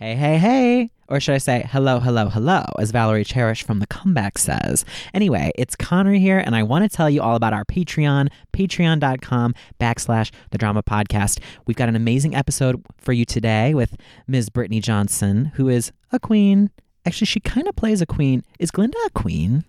Hey, hey, hey. Or should I say, hello, hello, hello, as Valerie Cherish from The Comeback says. Anyway, it's Connor here, and I want to tell you all about our Patreon, patreon.com backslash the drama podcast. We've got an amazing episode for you today with Ms. Brittany Johnson, who is a queen. Actually, she kind of plays a queen. Is Glinda a queen?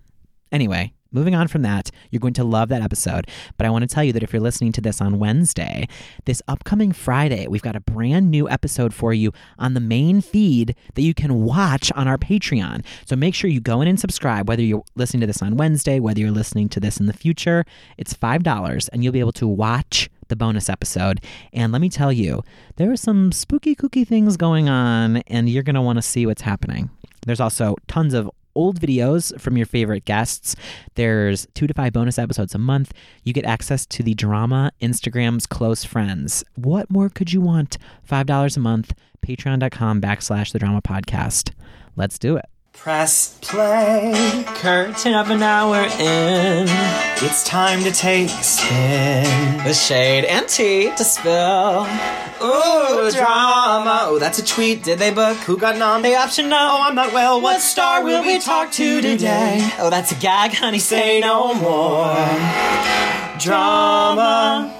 Anyway, Moving on from that, you're going to love that episode. But I want to tell you that if you're listening to this on Wednesday, this upcoming Friday, we've got a brand new episode for you on the main feed that you can watch on our Patreon. So make sure you go in and subscribe, whether you're listening to this on Wednesday, whether you're listening to this in the future. It's $5, and you'll be able to watch the bonus episode. And let me tell you, there are some spooky, kooky things going on, and you're going to want to see what's happening. There's also tons of old videos from your favorite guests. There's two to five bonus episodes a month. You get access to the drama Instagram's close friends. What more could you want? $5 a month, patreon.com backslash the drama podcast. Let's do it. Press play. Curtain up an hour in. It's time to take a spin. The shade and tea to spill. Ooh, drama. Oh, that's a tweet. Did they book? Who got nom? They option no. Oh, I'm not well. What star will we talk to today? Oh, that's a gag, honey. Say no more. Drama.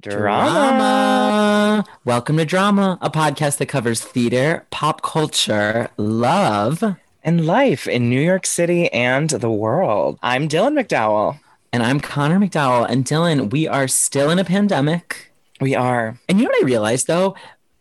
Drama. Welcome to Drama, a podcast that covers theater, pop culture, love, And life in New York City and the world. I'm Dylan McDowell. and I'm Connor McDowell. And Dylan, we are still in a pandemic. We are. And you know what I realized though?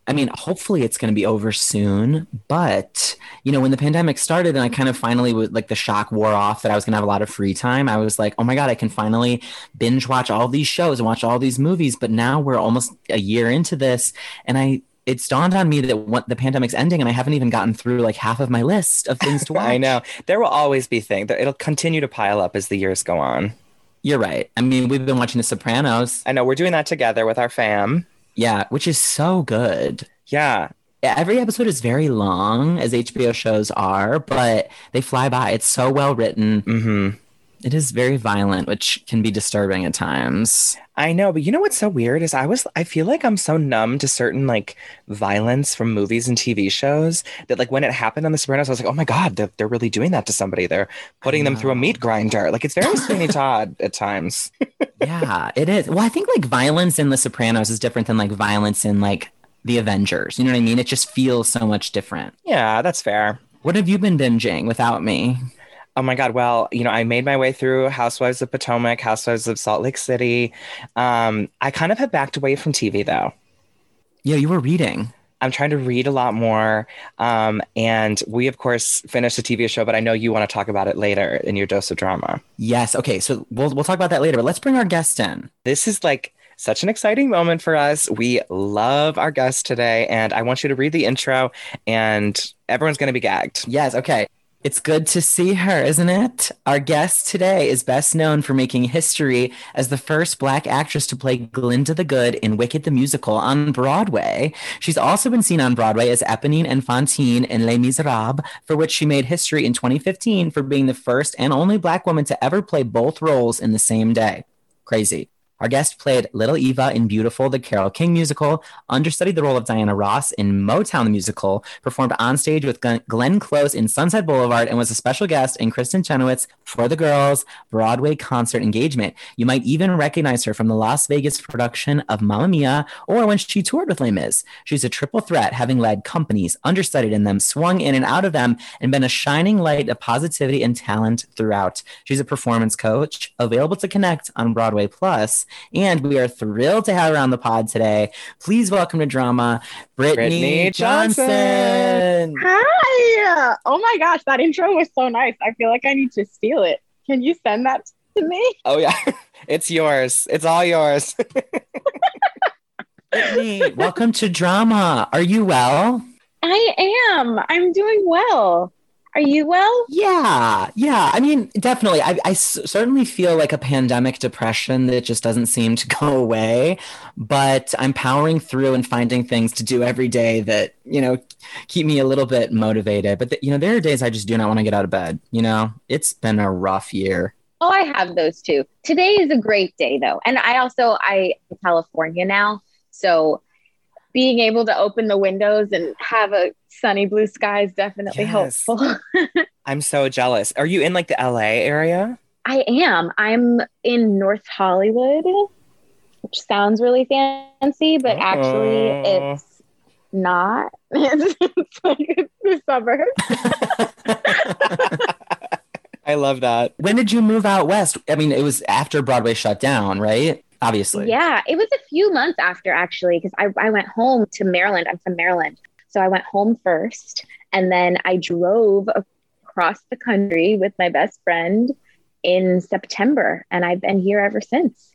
I mean, hopefully it's going to be over soon. But, you know, when the pandemic started and I kind of finally, would, like, the shock wore off that I was going to have a lot of free time, I was like, oh my God, I can finally binge watch all these shows and watch all these movies. But now we're almost a year into this. And I, it's dawned on me that what, the pandemic's ending and I haven't even gotten through like half of my list of things to watch. I know. There will always be things. That it'll continue to pile up as the years go on. You're right. I mean, we've been watching The Sopranos. I know we're doing that together with our fam. Yeah, which is so good. Yeah. every episode is very long as hbo shows are but they fly by it's so well written hmm it is very violent which can be disturbing at times I know, but you know what's so weird is I was I feel like I'm so numb to certain like violence from movies and TV shows that like when it happened on The Sopranos, I was like, oh my god, they're, they're really doing that to somebody. They're putting them through a meat grinder. Like it's very Sweeney Todd at times. yeah it is well i think like violence in the sopranos is different than like violence in like the avengers you know what i mean it just feels so much different yeah, that's fair. what have you been binging without me Oh my God. Well, you know, I made my way through Housewives of Potomac, Housewives of Salt Lake City. Um, I kind of have backed away from TV though. yeah you were reading I'm trying to read a lot more. Um, and we, of course, finished the TV show, but I know you want to talk about it later in your dose of drama. yes okay so we'll, we'll talk about that later but let's bring our guest in This is like such an exciting moment for us. We love our guest today, and I want you to read the intro, and everyone's going to be gagged. Yes, okay. It's good to see her, isn't it? Our guest today is best known for making history as the first Black actress to play Glinda the Good in Wicked the Musical on Broadway. She's also been seen on Broadway as Eponine and Fantine in Les Miserables, for which she made history in 2015 for being the first and only Black woman to ever play both roles in the same day. Crazy. Our guest played Little Eva in Beautiful, the Carole King musical, understudied the role of Diana Ross in Motown the musical, performed on stage with Glenn- Close in Sunset Boulevard, and was a special guest in Kristin Chenoweth's For the Girls Broadway concert engagement. You might even recognize her from the Las Vegas production of Mamma Mia or when she toured with Les Mis. She's a triple threat, having led companies, understudied in them, swung in and out of them, and been a shining light of positivity and talent throughout. She's a performance coach, available to connect on Broadway Plus, and we are thrilled to have her on the pod today. Please welcome to drama, Brittany, Brittany Johnson. Johnson. Hi! Oh my gosh, that intro was so nice. I feel like I need to steal it. Can you send that to me? Oh, yeah. It's yours. It's all yours. Brittany, welcome to drama. Are you well? I am. I'm doing well. Are you well? Yeah, yeah. I mean, definitely. I, I s- certainly feel like a pandemic depression that just doesn't seem to go away. But I'm powering through and finding things to do every day that you know keep me a little bit motivated. But th- you know, there are days I just do not want to get out of bed. You know, it's been a rough year. Oh, I have those too. Today is a great day though. And I also I in California now. So being able to open the windows and have a sunny blue sky is definitely Yes. helpful. I'm so jealous. Are you in like the LA area? I am. I'm in North Hollywood, which sounds really fancy, but actually Oh. it's not. It's, it's like the suburbs. I love that. When did you move out west? I mean, it was after Broadway shut down, right? Obviously. Yeah, it was a few months after actually, because I, I went home to Maryland. I'm from Maryland. So I went home first, and then I drove across the country with my best friend in September, and I've been here ever since.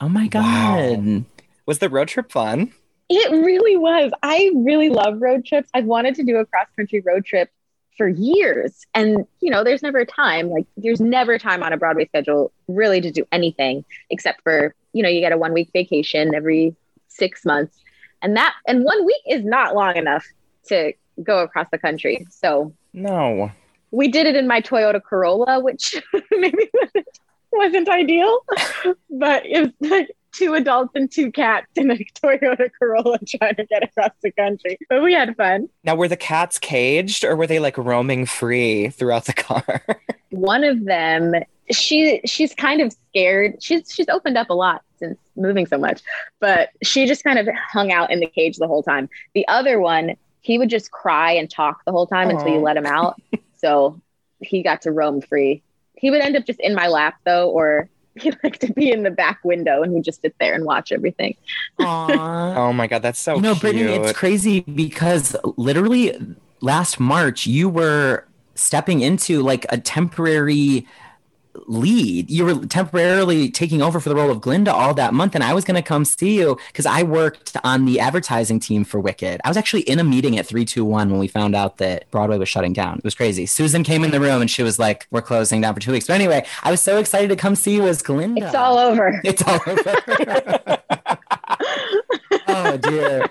Oh my God. Was the road trip fun? It really was. I really love road trips. I've wanted to do a cross country road trip for years. And, you know, there's never a time, like, there's never time on a Broadway schedule really to do anything except for, you know, you get a one week vacation every six months. And that, and one week is not long enough to go across the country. So No. we did it in my Toyota Corolla, which maybe wasn't, wasn't ideal, but it was like two adults and two cats in a Toyota Corolla trying to get across the country. But we had fun. Now, were the cats caged or were they like roaming free throughout the car? One of them, she she's kind of scared. She's she's opened up a lot since moving so much, but she just kind of hung out in the cage the whole time. The other one, he would just cry and talk the whole time until you let him out. so he got to roam free. He would end up just in my lap though, or he liked to be in the back window and would just sit there and watch everything. Oh my God, that's so you know, cute. Brittany, it's crazy because literally last March you were stepping into like a temporary lead. You were temporarily taking over for the role of Glinda all that month, and I was going to come see you because I worked on the advertising team for Wicked. I was actually in a meeting at 321 when we found out that Broadway was shutting down. It was crazy. Susan came in the room and she was like, We're closing down for two weeks. But anyway, I was so excited to come see you as Glinda. It's all over. It's all over. oh dear.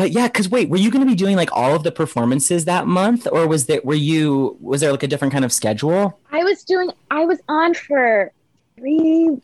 But yeah, because wait, were you going to be doing like all of the performances that month, or was that were you was there like a different kind of schedule? I was doing I was on for three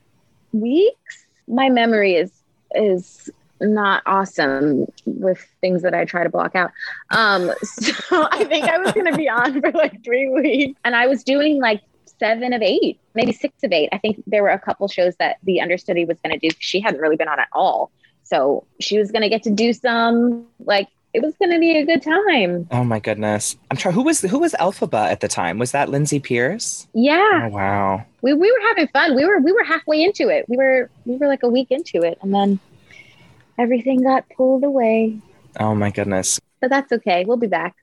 weeks. My memory is is not awesome with things that I try to block out. Um so I think I was gonna be on for like three weeks. And I was doing like seven of eight, maybe six of eight. I think there were a couple shows that the understudy was gonna do. She hadn't really been on at all. So she was gonna get to do some like it was gonna be a good time. Oh my goodness. I'm trying. Who was who was Elphaba at the time? Was that Lindsay Pearce? Yeah. Oh wow. we, we were having fun. We were we were halfway into it. We were we were like a week into it, and then everything got pulled away. Oh my goodness. But that's okay. We'll be back.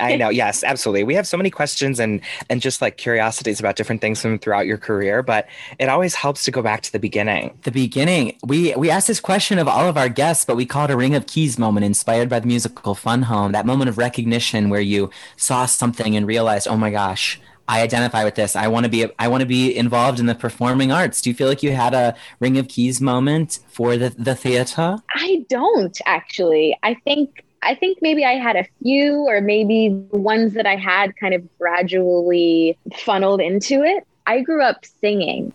I know. Yes, absolutely. We have so many questions and and just like curiosities about different things from throughout your career, but it always helps to go back to the beginning. The beginning. We we asked this question of all of our guests, but we call it a ring of keys moment, inspired by the musical Fun Home. That moment of recognition where you saw something and realized, oh my gosh. I identify with this. I want to be. I want to be involved in the performing arts. Do you feel like you had a ring of keys moment for the the theater? I don't actually. I think I think maybe I had a few, or maybe ones that I had kind of gradually funneled into it. I grew up singing.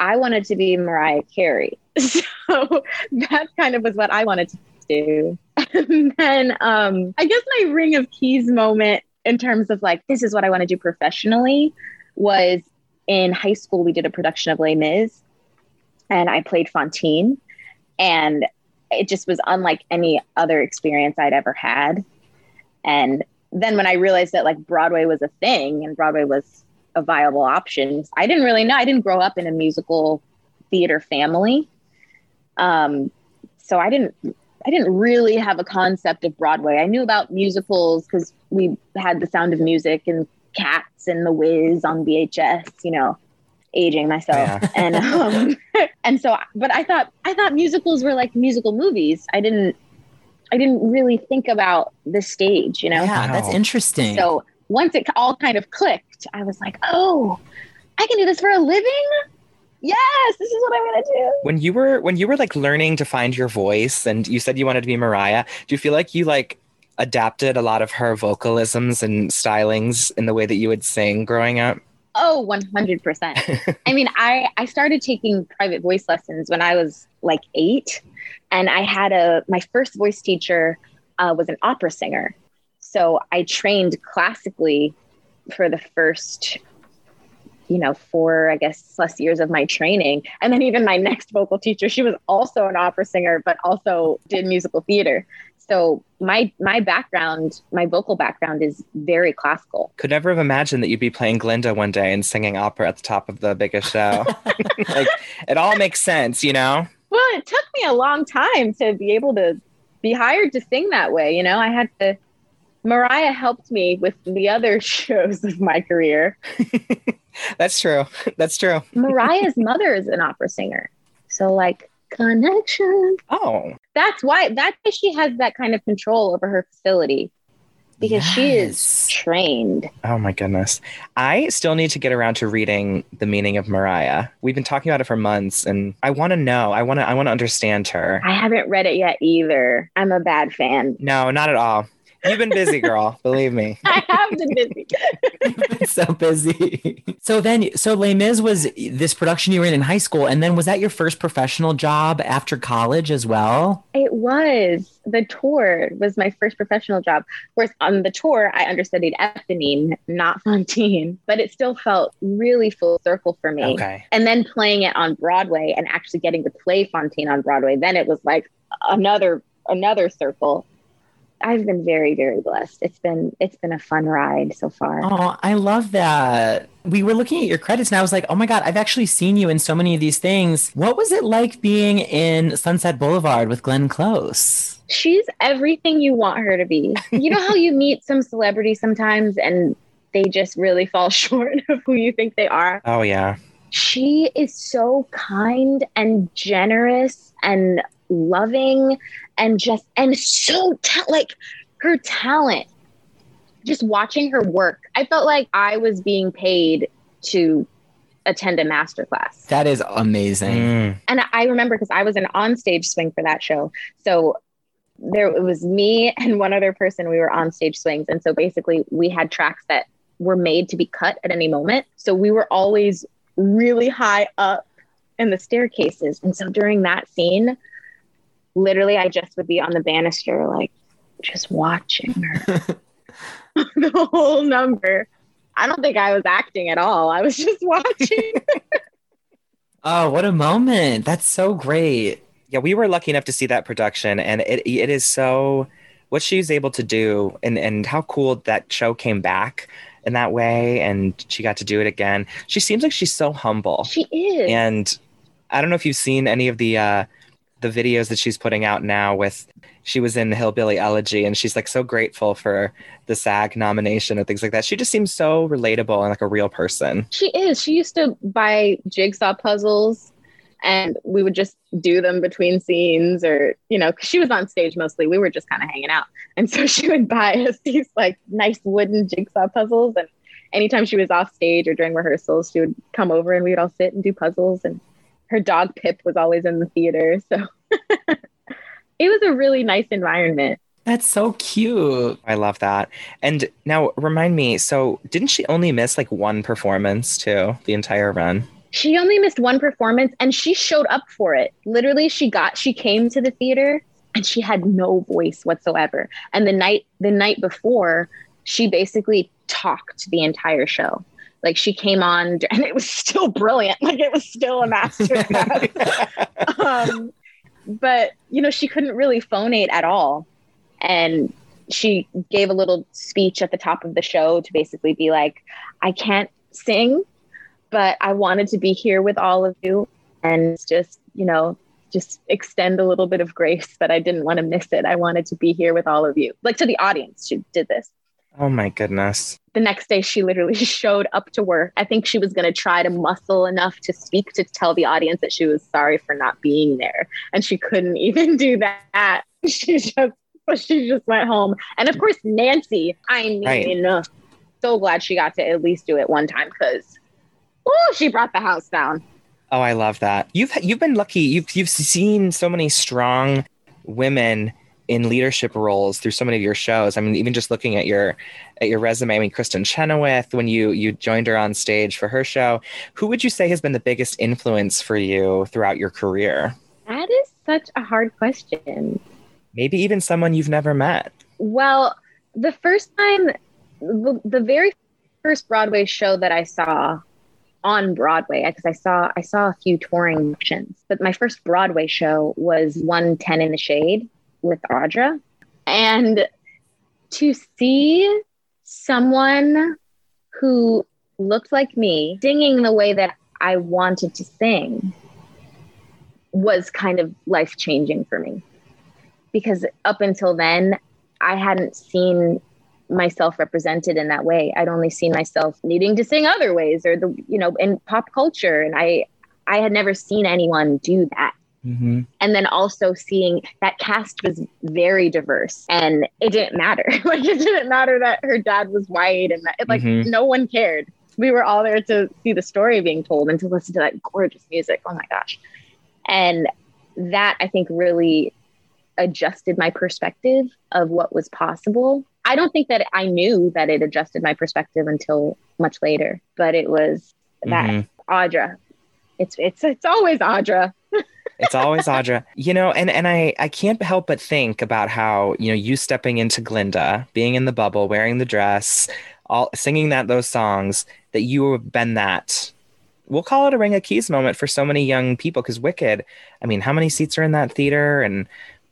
I wanted to be Mariah Carey, so that kind of was what I wanted to do. And then um, I guess my ring of keys moment in terms of like this is what I want to do professionally was in high school. We did a production of Les Mis, and I played Fantine, and it just was unlike any other experience I'd ever had. And then when I realized that like Broadway was a thing and Broadway was a viable option, I didn't really know. I didn't grow up in a musical theater family. Um, so I didn't I didn't really have a concept of Broadway. I knew about musicals because we had the sound of music and cats and the whiz on VHS, you know, aging myself. Yeah. And um and so but I thought I thought musicals were like musical movies. I didn't I didn't really think about the stage, you know. Yeah, Wow. that's interesting. So once it all kind of clicked, I was like, "Oh, I can do this for a living? Yes, this is what I'm going to do." When you were when you were like learning to find your voice and you said you wanted to be Mariah, do you feel like you like adapted a lot of her vocalisms and stylings in the way that you would sing growing up? Oh, 100%. I mean, I, I started taking private voice lessons when I was like eight. And I had a, my first voice teacher uh, was an opera singer. So I trained classically for the first, you know, four, I guess, plus years of my training. And then even my next vocal teacher, she was also an opera singer, but also did musical theater. So my my background, my vocal background is very classical. Could never have imagined that you'd be playing Glinda one day and singing opera at the top of the biggest show. like it all makes sense, you know? Well, it took me a long time to be able to be hired to sing that way. You know, I had to Mariah helped me with the other shows of my career. That's true. That's true. Mariah's mother is an opera singer. So like connection. Oh. That's why that's why she has that kind of control over her facility. Because she is trained. Oh my goodness. I still need to get around to reading the meaning of Mariah. We've been talking about it for months and I want to know. I want to I want to understand her. I haven't read it yet either. I'm a bad fan. No, not at all. You've been busy, girl. Believe me. I have been busy. so busy. So then, so Les Mis was this production you were in in high school, and then was that your first professional job after college as well? It was the tour was my first professional job. Of course, on the tour, I understudied Eponine, not Fantine, but it still felt really full circle for me. Okay. And then playing it on Broadway and actually getting to play Fantine on Broadway, then it was like another another circle. I've been very very blessed. It's been it's been a fun ride so far. Oh, I love that. We were looking at your credits, and I was like, oh my God, I've actually seen you in so many of these things. What was it like being in Sunset Boulevard with Glenn Close? She's everything you want her to be. You know how you meet some celebrities sometimes and they just really fall short of who you think they are? Oh yeah. she is so kind and generous and loving and just and so ta- like her talent just watching her work i felt like i was being paid to attend a master class That is amazing. Mm. and I remember because I was an onstage swing for that show. So there it was me and one other person. We were on stage swings, and so basically we had tracks that were made to be cut at any moment. So we were always really high up in the staircases, and so during that scene, literally, I just would be on the banister, like just watching her the whole number. I don't think I was acting at all. I was just watching. Oh, what a moment. That's so great. Yeah, we were lucky enough to see that production, and it it is so what she was able to do, and and how cool that show came back in that way, and she got to do it again. She seems like she's so humble, she is. and I don't know if you've seen any of the uh, the videos that she's putting out now. With she was in Hillbilly Elegy, and she's like so grateful for the SAG nomination and things like that. She just seems so relatable and like a real person. She is. She used to buy jigsaw puzzles and we would just do them between scenes or, you know, she was on stage mostly. We were just kind of hanging out. And so she would buy us these like nice wooden jigsaw puzzles. And anytime she was off stage or during rehearsals, she would come over and we would all sit and do puzzles. And her dog Pip was always in the theater. So it was a really nice environment. That's so cute. I love that. And now remind me, so didn't she only miss like one performance too, the entire run? she only missed one performance and she showed up for it. Literally, she got she came to the theater and she had no voice whatsoever. And the night the night before, she basically talked the entire show. Like she came on and it was still brilliant. Like it was still a masterclass. um, but you know, she couldn't really phonate at all. And she gave a little speech at the top of the show to basically be like, I can't sing, but I wanted to be here with all of you and just, you know, just extend a little bit of grace, but I didn't want to miss it. I wanted to be here with all of you. Like to the audience, she did this. Oh my goodness. The next day, she literally showed up to work. I think she was going to try to muscle enough to speak to tell the audience that she was sorry for not being there. And she couldn't even do that. She just, she just went home. And of course, Nancy, I mean, Right. so glad she got to at least do it one time because, oh, she brought the house down. Oh, I love that. You've you've been lucky. You've you've seen so many strong women in leadership roles through so many of your shows. I mean, even just looking at your at your resume, I mean, Kristin Chenoweth, when you you joined her on stage for her show, who would you say has been the biggest influence for you throughout your career? That is such a hard question. Maybe even someone you've never met. Well, the first time, the, the very first Broadway show that I saw on Broadway, because I saw I saw a few touring options, but my first Broadway show was 110 in the Shade with Audra. And to see someone who looked like me singing the way that I wanted to sing was kind of life changing for me. Because up until then, I hadn't seen myself represented in that way. I'd only seen myself needing to sing other ways or the, you know, in pop culture. And I, I had never seen anyone do that. Mm-hmm. And then also seeing that cast was very diverse and it didn't matter. like it didn't matter that her dad was white and that like mm-hmm. no one cared. We were all there to see the story being told and to listen to that gorgeous music. Oh my gosh. And that I think really adjusted my perspective of what was possible. I don't think that I knew that it adjusted my perspective until much later, but it was that mm-hmm. Audra. It's it's it's always Audra. It's always Audra. You know, and and I I can't help but think about how, you know, you stepping into Glinda, being in the bubble, wearing the dress, all singing that those songs, that you have been that. We'll call it a ring of keys moment for so many young people because wicked i mean how many seats are in that theater? And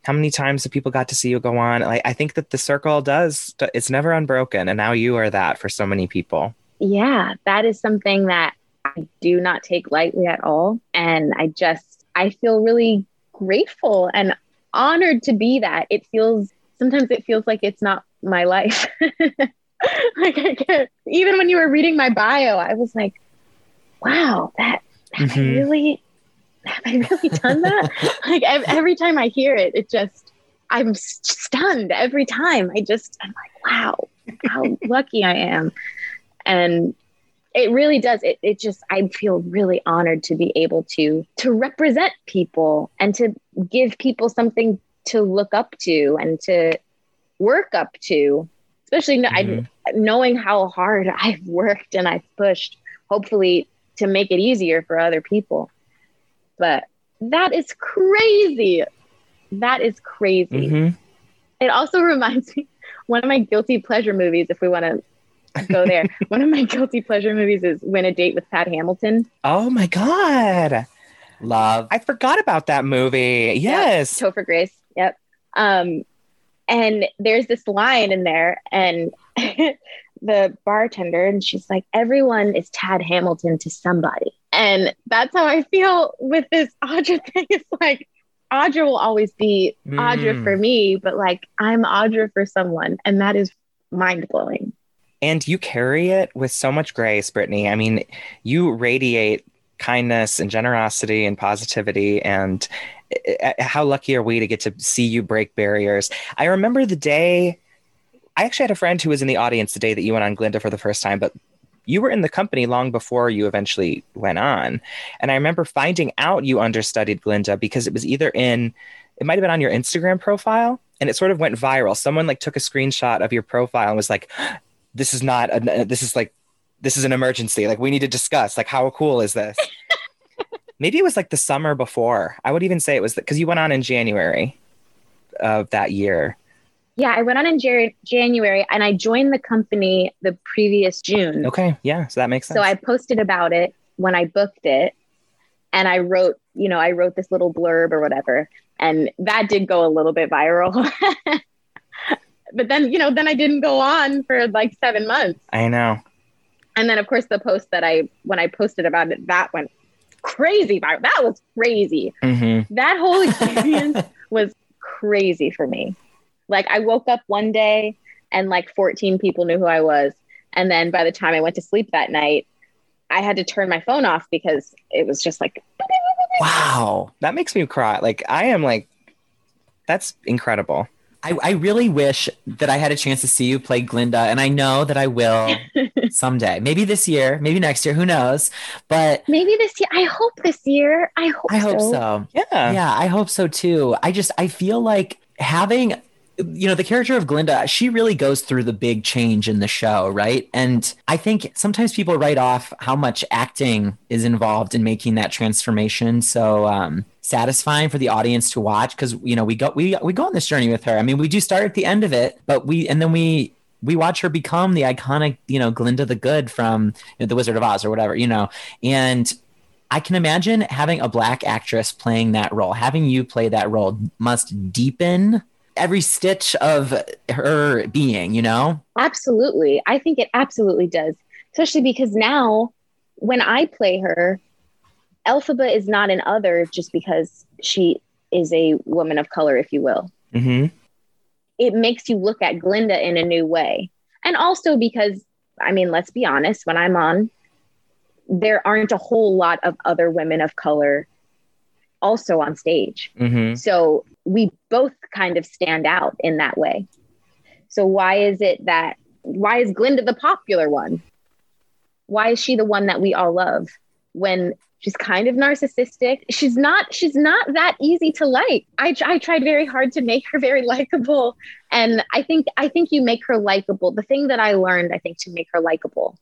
how many times have people got to see you go on? Like i think that the circle does it's never unbroken and now you are that for so many people. Yeah that is something that i do not take lightly at all and i just i feel really grateful and honored to be that it feels sometimes it feels like it's not my life like I get, even when you were reading my bio i was like wow, that have mm-hmm. I really have I really done that? like every time I hear it, it just I'm stunned every time. I just I'm like, wow, how lucky I am. And it really does. It it just I feel really honored to be able to to represent people and to give people something to look up to and to work up to. Especially mm-hmm. I, knowing how hard I've worked and I've pushed. Hopefully, to make it easier for other people. But that is crazy. That is crazy. Mm-hmm. It also reminds me one of my guilty pleasure movies, if we want to go there. one of my guilty pleasure movies is Win a Date with Tad Hamilton. Oh my God. Love. I forgot about that movie. Yes. Yep. Topher Grace. Yep. Um, and there's this line in there, and the bartender and she's like, everyone is Tad Hamilton to somebody. And that's how I feel with this Audra thing. It's like Audra will always be mm. Audra for me, but like I'm Audra for someone. And that is mind blowing. And you carry it with so much grace, Brittany. I mean, you radiate kindness and generosity and positivity and eh, eh, how lucky are we to get to see you break barriers i remember the day I actually had a friend who was in the audience the day that you went on Glinda for the first time, but you were in the company long before you eventually went on. And I remember finding out you understudied Glinda because it was either in, it might have been on your Instagram profile and it sort of went viral. Someone like took a screenshot of your profile and was like, this is not, a, this is like, this is an emergency. Like we need to discuss, like, how cool is this? Maybe it was like the summer before. I would even say it was because you went on in January of that year. Yeah, I went on in Jan- January and I joined the company the previous June. Okay. Yeah. So that makes sense. So I posted about it when I booked it and I wrote, you know, I wrote this little blurb or whatever. And that did go a little bit viral. but then, you know, then I didn't go on for like seven months. I know. And then, of course, the post that I, when I posted about it, that went crazy viral. That was crazy. Mm-hmm. That whole experience was crazy for me. Like I woke up one day and like 14 people knew who I was. And then by the time I went to sleep that night, I had to turn my phone off because it was just like Wow. That makes me cry. Like I am like that's incredible. I, I really wish that I had a chance to see you play Glinda, and I know that I will someday. Maybe this year, maybe next year, who knows? But maybe this year. I hope this year. I hope. I hope so. so. Yeah, yeah, I hope so too. I just I feel like having you know, the character of Glinda, she really goes through the big change in the show, right? And I think sometimes people write off how much acting is involved in making that transformation so um, satisfying for the audience to watch because you know we go we we go on this journey with her. I mean, we do start at the end of it, but we and then we we watch her become the iconic, you know, Glinda the Good from you know, the Wizard of Oz or whatever, you know, and I can imagine having a black actress playing that role, having you play that role must deepen every stitch of her being, you know? Absolutely. I think it absolutely does. Especially because now when I play her, Elphaba is not an other just because she is a woman of color, if you will. Mm-hmm. It makes you look at Glinda in a new way. And also because, I mean, let's be honest, when I'm on there aren't a whole lot of other women of color also on stage. Mm-hmm. So we both kind of stand out in that way. So why is it that why is Glinda the popular one? Why is she the one that we all love when she's kind of narcissistic? She's not she's not that easy to like. I I tried very hard to make her very likable and I think I think you make her likable. The thing that I learned I think to make her likable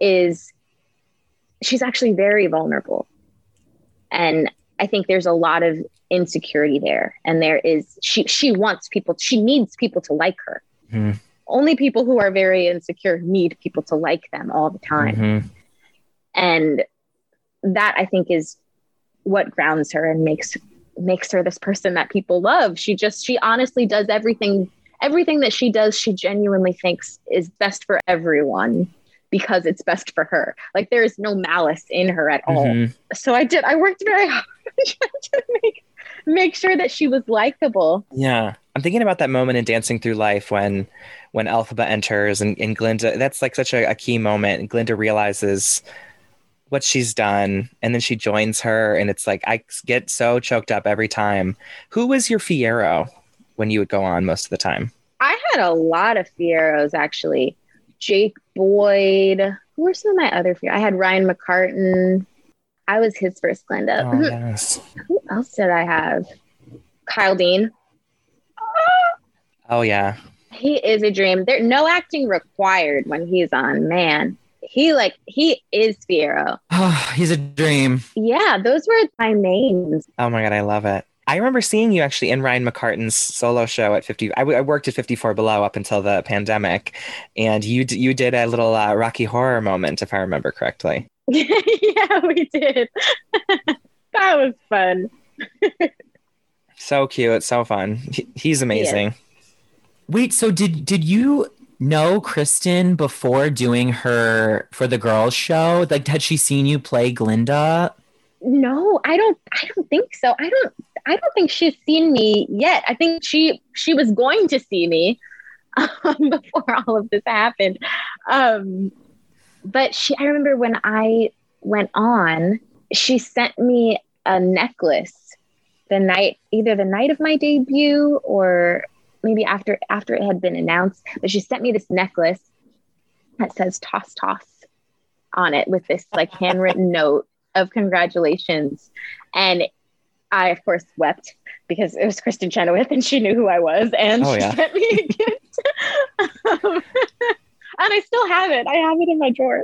is she's actually very vulnerable. And I think there's a lot of insecurity there. And there is, she, she wants people, she needs people to like her. Mm. Only people who are very insecure need people to like them all the time. Mm-hmm. And that I think is what grounds her and makes makes her this person that people love. She just she honestly does everything everything that she does she genuinely thinks is best for everyone because it's best for her. Like there is no malice in her at all. Mhm. So I did. I worked very hard to make make sure that she was likable. Yeah. I'm thinking about that moment in Dancing Through Life when when Elphaba enters and, and Glinda that's like such a, a key moment. And Glinda realizes what she's done and then she joins her and it's like I get so choked up every time. Who was your Fiyero when you would go on most of the time? I had a lot of Fiyeros actually. Jake Boyd. Who were some of my other Fiyeros? I had Ryan McCartan. I was his first Glinda. Oh yes. Who else did I have? Kyle Dean. Oh yeah. He is a dream. There no acting required when he's on. Man, he like he is Fiyero. Oh, he's a dream. Yeah, those were my names. Oh my god, I love it. I remember seeing you actually in Ryan McCartan's solo show at 50. I, w- I worked at 54 Below up until the pandemic, and you d- you did a little uh, Rocky Horror moment, if I remember correctly. yeah, we did. that was fun. So cute, so fun. He- he's amazing. Wait, so did did you know Kristin before doing her for the girls show? Like had she seen you play Glinda? No, I don't I don't think so. I don't I don't think she's seen me yet. I think she she was going to see me um, before all of this happened. Um but she I remember when I went on, she sent me a necklace the night either the night of my debut or maybe after after it had been announced. But she sent me this necklace that says toss toss on it with this like handwritten note of congratulations. And I, of course, wept because it was Kristin Chenoweth and she knew who I was. And Oh, she yeah. sent me a gift. Um, and I still have it. I have it in my drawer.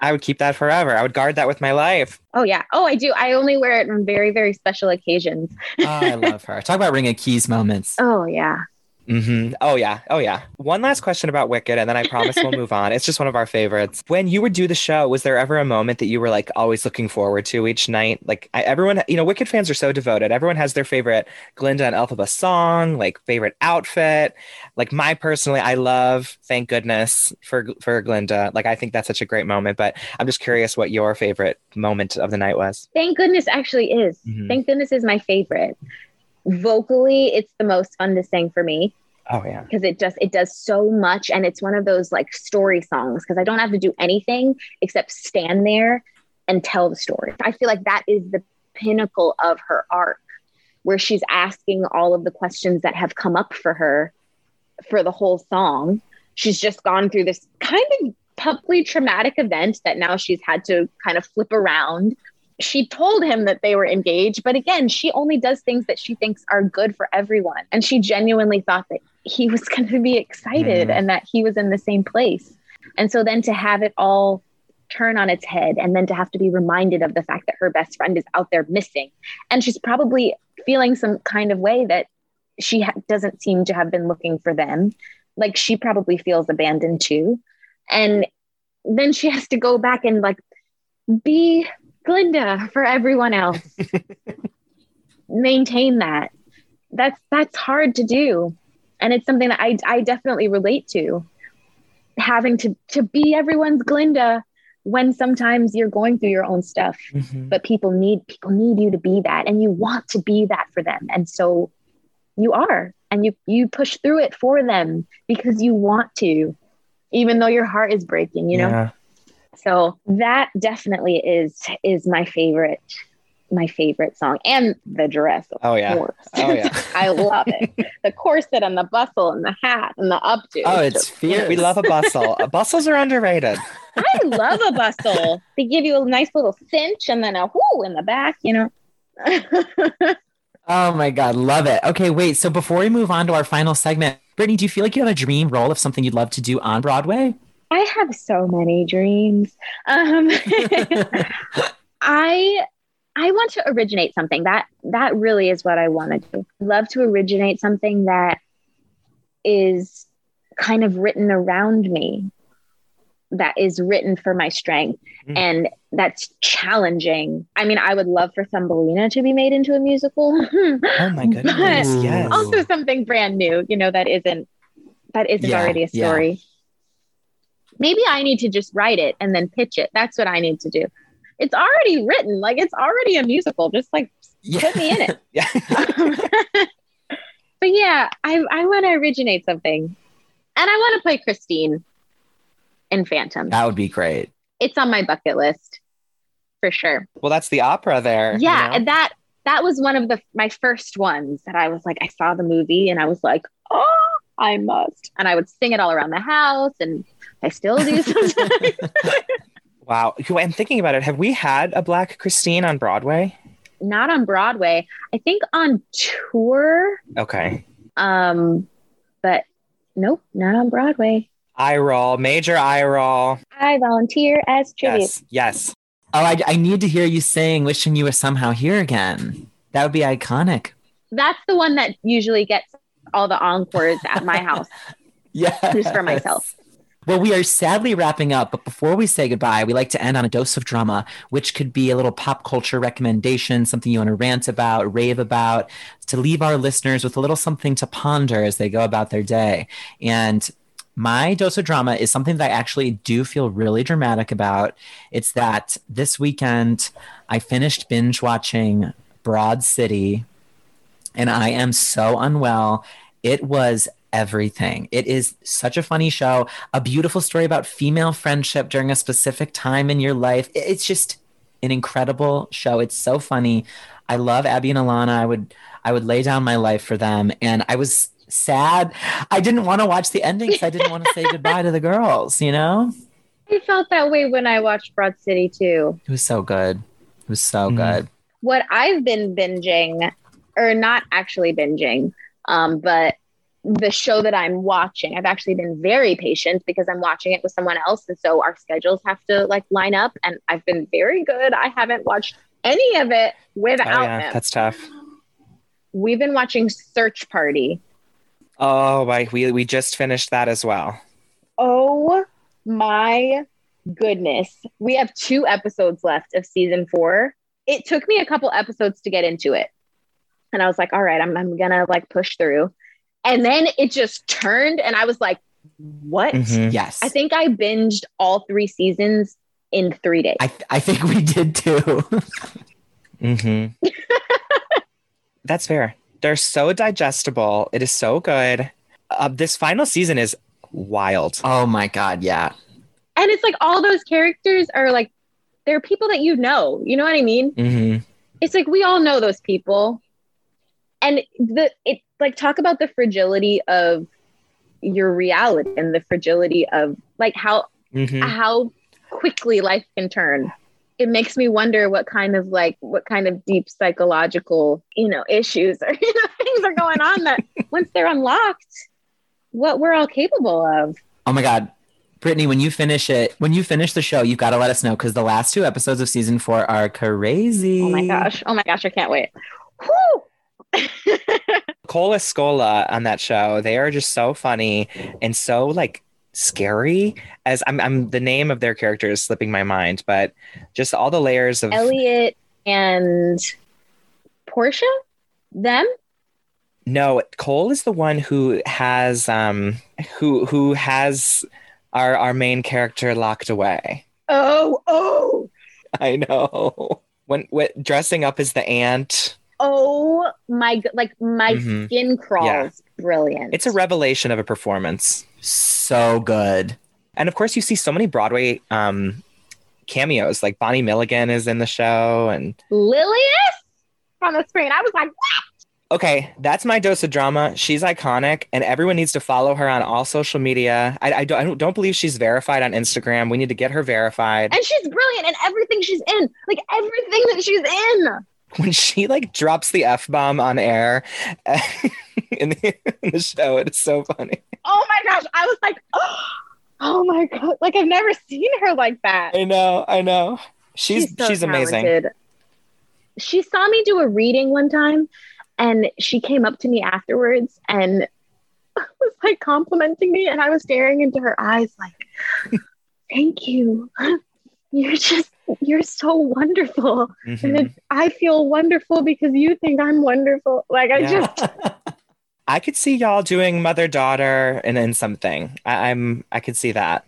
I would keep that forever. I would guard that with my life. Oh, yeah. Oh, I do. I only wear it on very, very special occasions. Oh, I love her. Talk about ring of keys moments. Oh, yeah. Hmm Oh yeah, oh yeah. One last question about Wicked, and then I promise we'll move on. It's just one of our favorites. When you would do the show, was there ever a moment that you were like always looking forward to each night? Like I, everyone, you know, Wicked fans are so devoted. Everyone has their favorite Glinda and Elphaba song, like favorite outfit. Like my personally, I love. Thank goodness for for Glinda. Like I think that's such a great moment. But I'm just curious what your favorite moment of the night was. Thank goodness actually is. Mhm. Thank goodness is my favorite. Vocally, it's the most fun to sing for me. Oh yeah. because it just it does so much and it's one of those like story songs because I don't have to do anything except stand there and tell the story. I feel like that is the pinnacle of her arc where she's asking all of the questions that have come up for her for the whole song. She's just gone through this kind of publicly traumatic event that now she's had to kind of flip around she told him that they were engaged, but again, she only does things that she thinks are good for everyone. And she genuinely thought that he was going to be excited Mhm. and that he was in the same place. And so then to have it all turn on its head and then to have to be reminded of the fact that her best friend is out there missing and she's probably feeling some kind of way that she ha- doesn't seem to have been looking for them like she probably feels abandoned too and then she has to go back and like be Glinda for everyone else. Maintain that. That's that's hard to do. And it's something that I, I definitely relate to. Having to to be everyone's Glinda when sometimes you're going through your own stuff. Mhm. but people need people need you to be that. And you want to be that for them. And so you are. And you you push through it for them because you want to even though your heart is breaking you know? Yeah. So that definitely is is my favorite my favorite song and the dress of Oh yeah. course Oh yeah. i love it the corset and the bustle and the hat and the updo Oh, it's fierce. We love a bustle. Bustles are underrated. i love a bustle they give you a nice little cinch and then a whoo in the back you know Oh my God, love it. Okay, wait. So before we move on to our final segment, Brittany, do you feel like you have a dream role of something you'd love to do on Broadway? I have so many dreams. Um, I I want to originate something that that really is what I want to do. Love to originate something that is kind of written around me, that is written for my strength, Mm. and that's challenging. I mean, I would love for Thumbelina to be made into a musical. Oh my goodness. Yes. also something brand new you know that isn't that isn't Yeah, already a story maybe i need to just write it and then pitch it. That's what i need to do. It's already written. Like it's already a musical. Just like put me in it. Yeah. but yeah i i want to originate something. And i want to play christine in phantom. That would be great. it's on my bucket list for sure. Well, that's the opera there. you yeah know? and that that was one of the my first ones that i was like i saw the movie and i was like oh i must. And i would sing it all around the house and i still do sometimes Wow. I'm thinking about it. Have we had a Black Christine on Broadway? not on broadway i think on tour Okay. um but nope not on broadway Eye roll, major eye roll. i volunteer as tribute Yes. Yes. Oh, I, I need to hear you sing Wishing You Were Somehow Here Again. That would be iconic. that's the one that usually gets all the encores at my house Yeah. Just for myself. Well, we are sadly wrapping up, but before we say goodbye, we like to end on a dose of drama, which could be a little pop culture recommendation, something you want to rant about, rave about, to leave our listeners with a little something to ponder as they go about their day. And my dose of drama is something that I actually do feel really dramatic about. It's that this weekend I finished binge watching Broad City and I am so unwell. It was everything. It is such a funny show, a beautiful story about female friendship during a specific time in your life. It's just an incredible show. It's so funny. I love Abbi and Ilana. I would I would lay down my life for them and I was sad. I didn't want to watch the ending because I didn't want to say goodbye to the girls, you know? i felt that way when i watched broad city too It was so good. It was so Mhm. good. what I've been binging, or not actually binging, um, but the show that I'm watching, I've actually been very patient because I'm watching it with someone else. And so our schedules have to like line up. And I've been very good. I haven't watched any of it without Oh yeah, them. that's tough. We've been watching Search Party. Oh, right. We we just finished that as well. Oh my goodness. We have two episodes left of season four. It took me a couple episodes to get into it. And I was like, all right, I'm, I'm gonna like push through. And then it just turned and I was like, what? Mhm. Yes. I think I binged all three seasons in three days. I, I think we did too. Mm-hmm. That's fair. They're so digestible. It is so good. Uh, this final season is wild. oh my God. Yeah. and it's like all those characters are like, they're people that you know. You know what I mean? Mm-hmm. it's like we all know those people and the it like talk about the fragility of your reality and the fragility of like how Mm-hmm. how quickly life can turn it makes me wonder what kind of like what kind of deep psychological you know issues or you know things are going on that once they're unlocked what we're all capable of Oh my God. Brittany, when you finish it, when you finish the show, you've got to let us know because the last two episodes of season four are crazy. oh my gosh oh my gosh i can't wait Whew. Cole Escola on that show, they are just so funny and so like scary. As I'm, I'm the name of their character is slipping my mind, but just all the layers of elliot and portia them no. Cole is the one who has um who who has our our main character locked away. oh oh I know when, when dressing up as the aunt. Oh my g- like my Mhm. skin crawls brilliant It's a revelation of a performance. So good. And of course, you see so many Broadway um, cameos. Like Bonnie Milligan is in the show, and lilius on the screen i was like what okay, that's my dose of drama. She's iconic, and everyone needs to follow her on all social media. I, I, don't, I don't believe she's verified on Instagram. We need to get her verified. and she's brilliant in everything she's in like everything that she's in When she like drops the f bomb on air in, the, in the show, it's so funny. oh my gosh i was like oh my god like i've never seen her like that I know, I know. She's she's, so amazing. she saw me do a reading one time and she came up to me afterwards and was like complimenting me and i was staring into her eyes like thank you you're just you're so wonderful and Mhm. it's, i feel wonderful because you think i'm wonderful like i Yeah. just I could see y'all doing mother daughter and then something. I, I'm I could see that.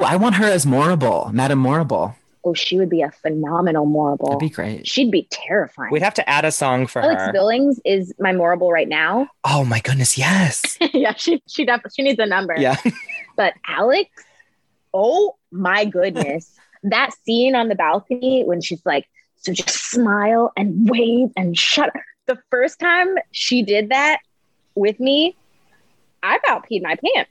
Ooh, I want her as Morrible, Madame Morrible. oh she would be a phenomenal morrible That'd be great. she'd be terrifying We'd have to add a song for alex her. billings is my morrible right now Oh my goodness, yes. yeah she she definitely she needs a number Yeah. But Alex, oh my goodness. That scene on the balcony when she's like, so just smile and wave and shut the first time she did that with me, I about peed my pants.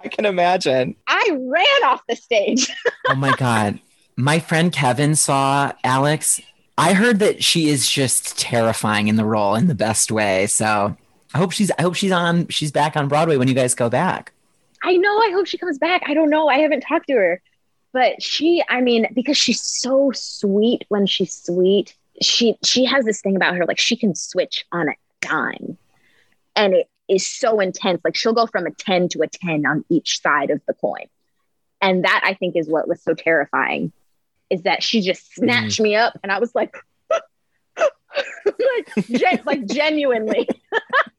I can imagine. I ran off the stage. oh my God. My friend Kevin saw Alex. I heard that she is just terrifying in the role in the best way. So I hope she's I hope she's on she's back on Broadway when you guys go back. I know. I hope she comes back. I don't know. I haven't talked to her, but she. I mean, because she's so sweet when she's sweet. She she has this thing about her, like she can switch on a dime, and it is so intense. Like she'll go from a ten to a ten on each side of the coin, and that I think is what was so terrifying, is that she just snatched mm-hmm. me up, and I was like. like, gen- like genuinely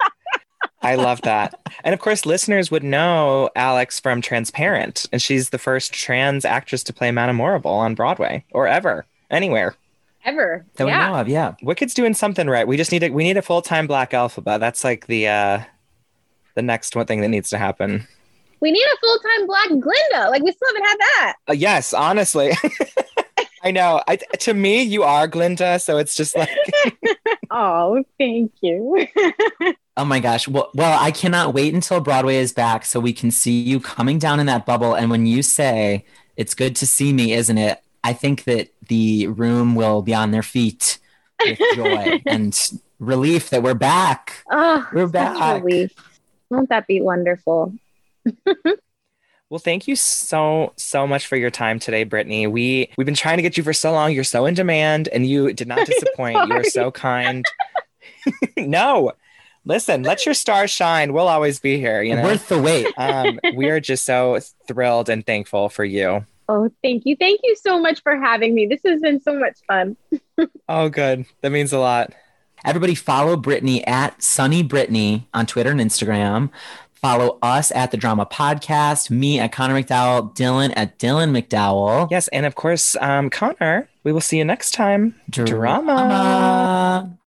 I love that. And of course, listeners would know Alex from Transparent, and she's the first trans actress to play Madame Morrible on Broadway or ever, anywhere. ever That yeah we know of, yeah. Wicked's doing something right. We just need a we need a full time Black Elphaba. That's like the uh the next one thing that needs to happen. we need a full-time black glinda like we still haven't had that Uh, yes, honestly. I know. I, to me, you are Glinda, so it's just like Oh, thank you. Oh my gosh. Well, well, I cannot wait until Broadway is back so we can see you coming down in that bubble. And when you say, it's good to see me, isn't it? I think that the room will be on their feet with joy and relief that we're back. oh, We're back. relief. Won't that be wonderful? Well, thank you so so much for your time today, Brittney. We we've been trying to get you for so long. You're so in demand, and you did not disappoint. you were so kind. no, listen, let your stars shine. We'll always be here. You know, Worth the wait. um, we are just so thrilled and thankful for you. Oh, thank you. Thank you so much for having me. This has been so much fun. Oh, good. That means a lot. Everybody follow Brittney at Sunny Brittney on Twitter and Instagram. Follow us at the Drama Podcast, me at Connor McDowell, Dylan at Dylan McDowell. Yes, and of course, um, Connor. We will see you next time. Drama. Drama.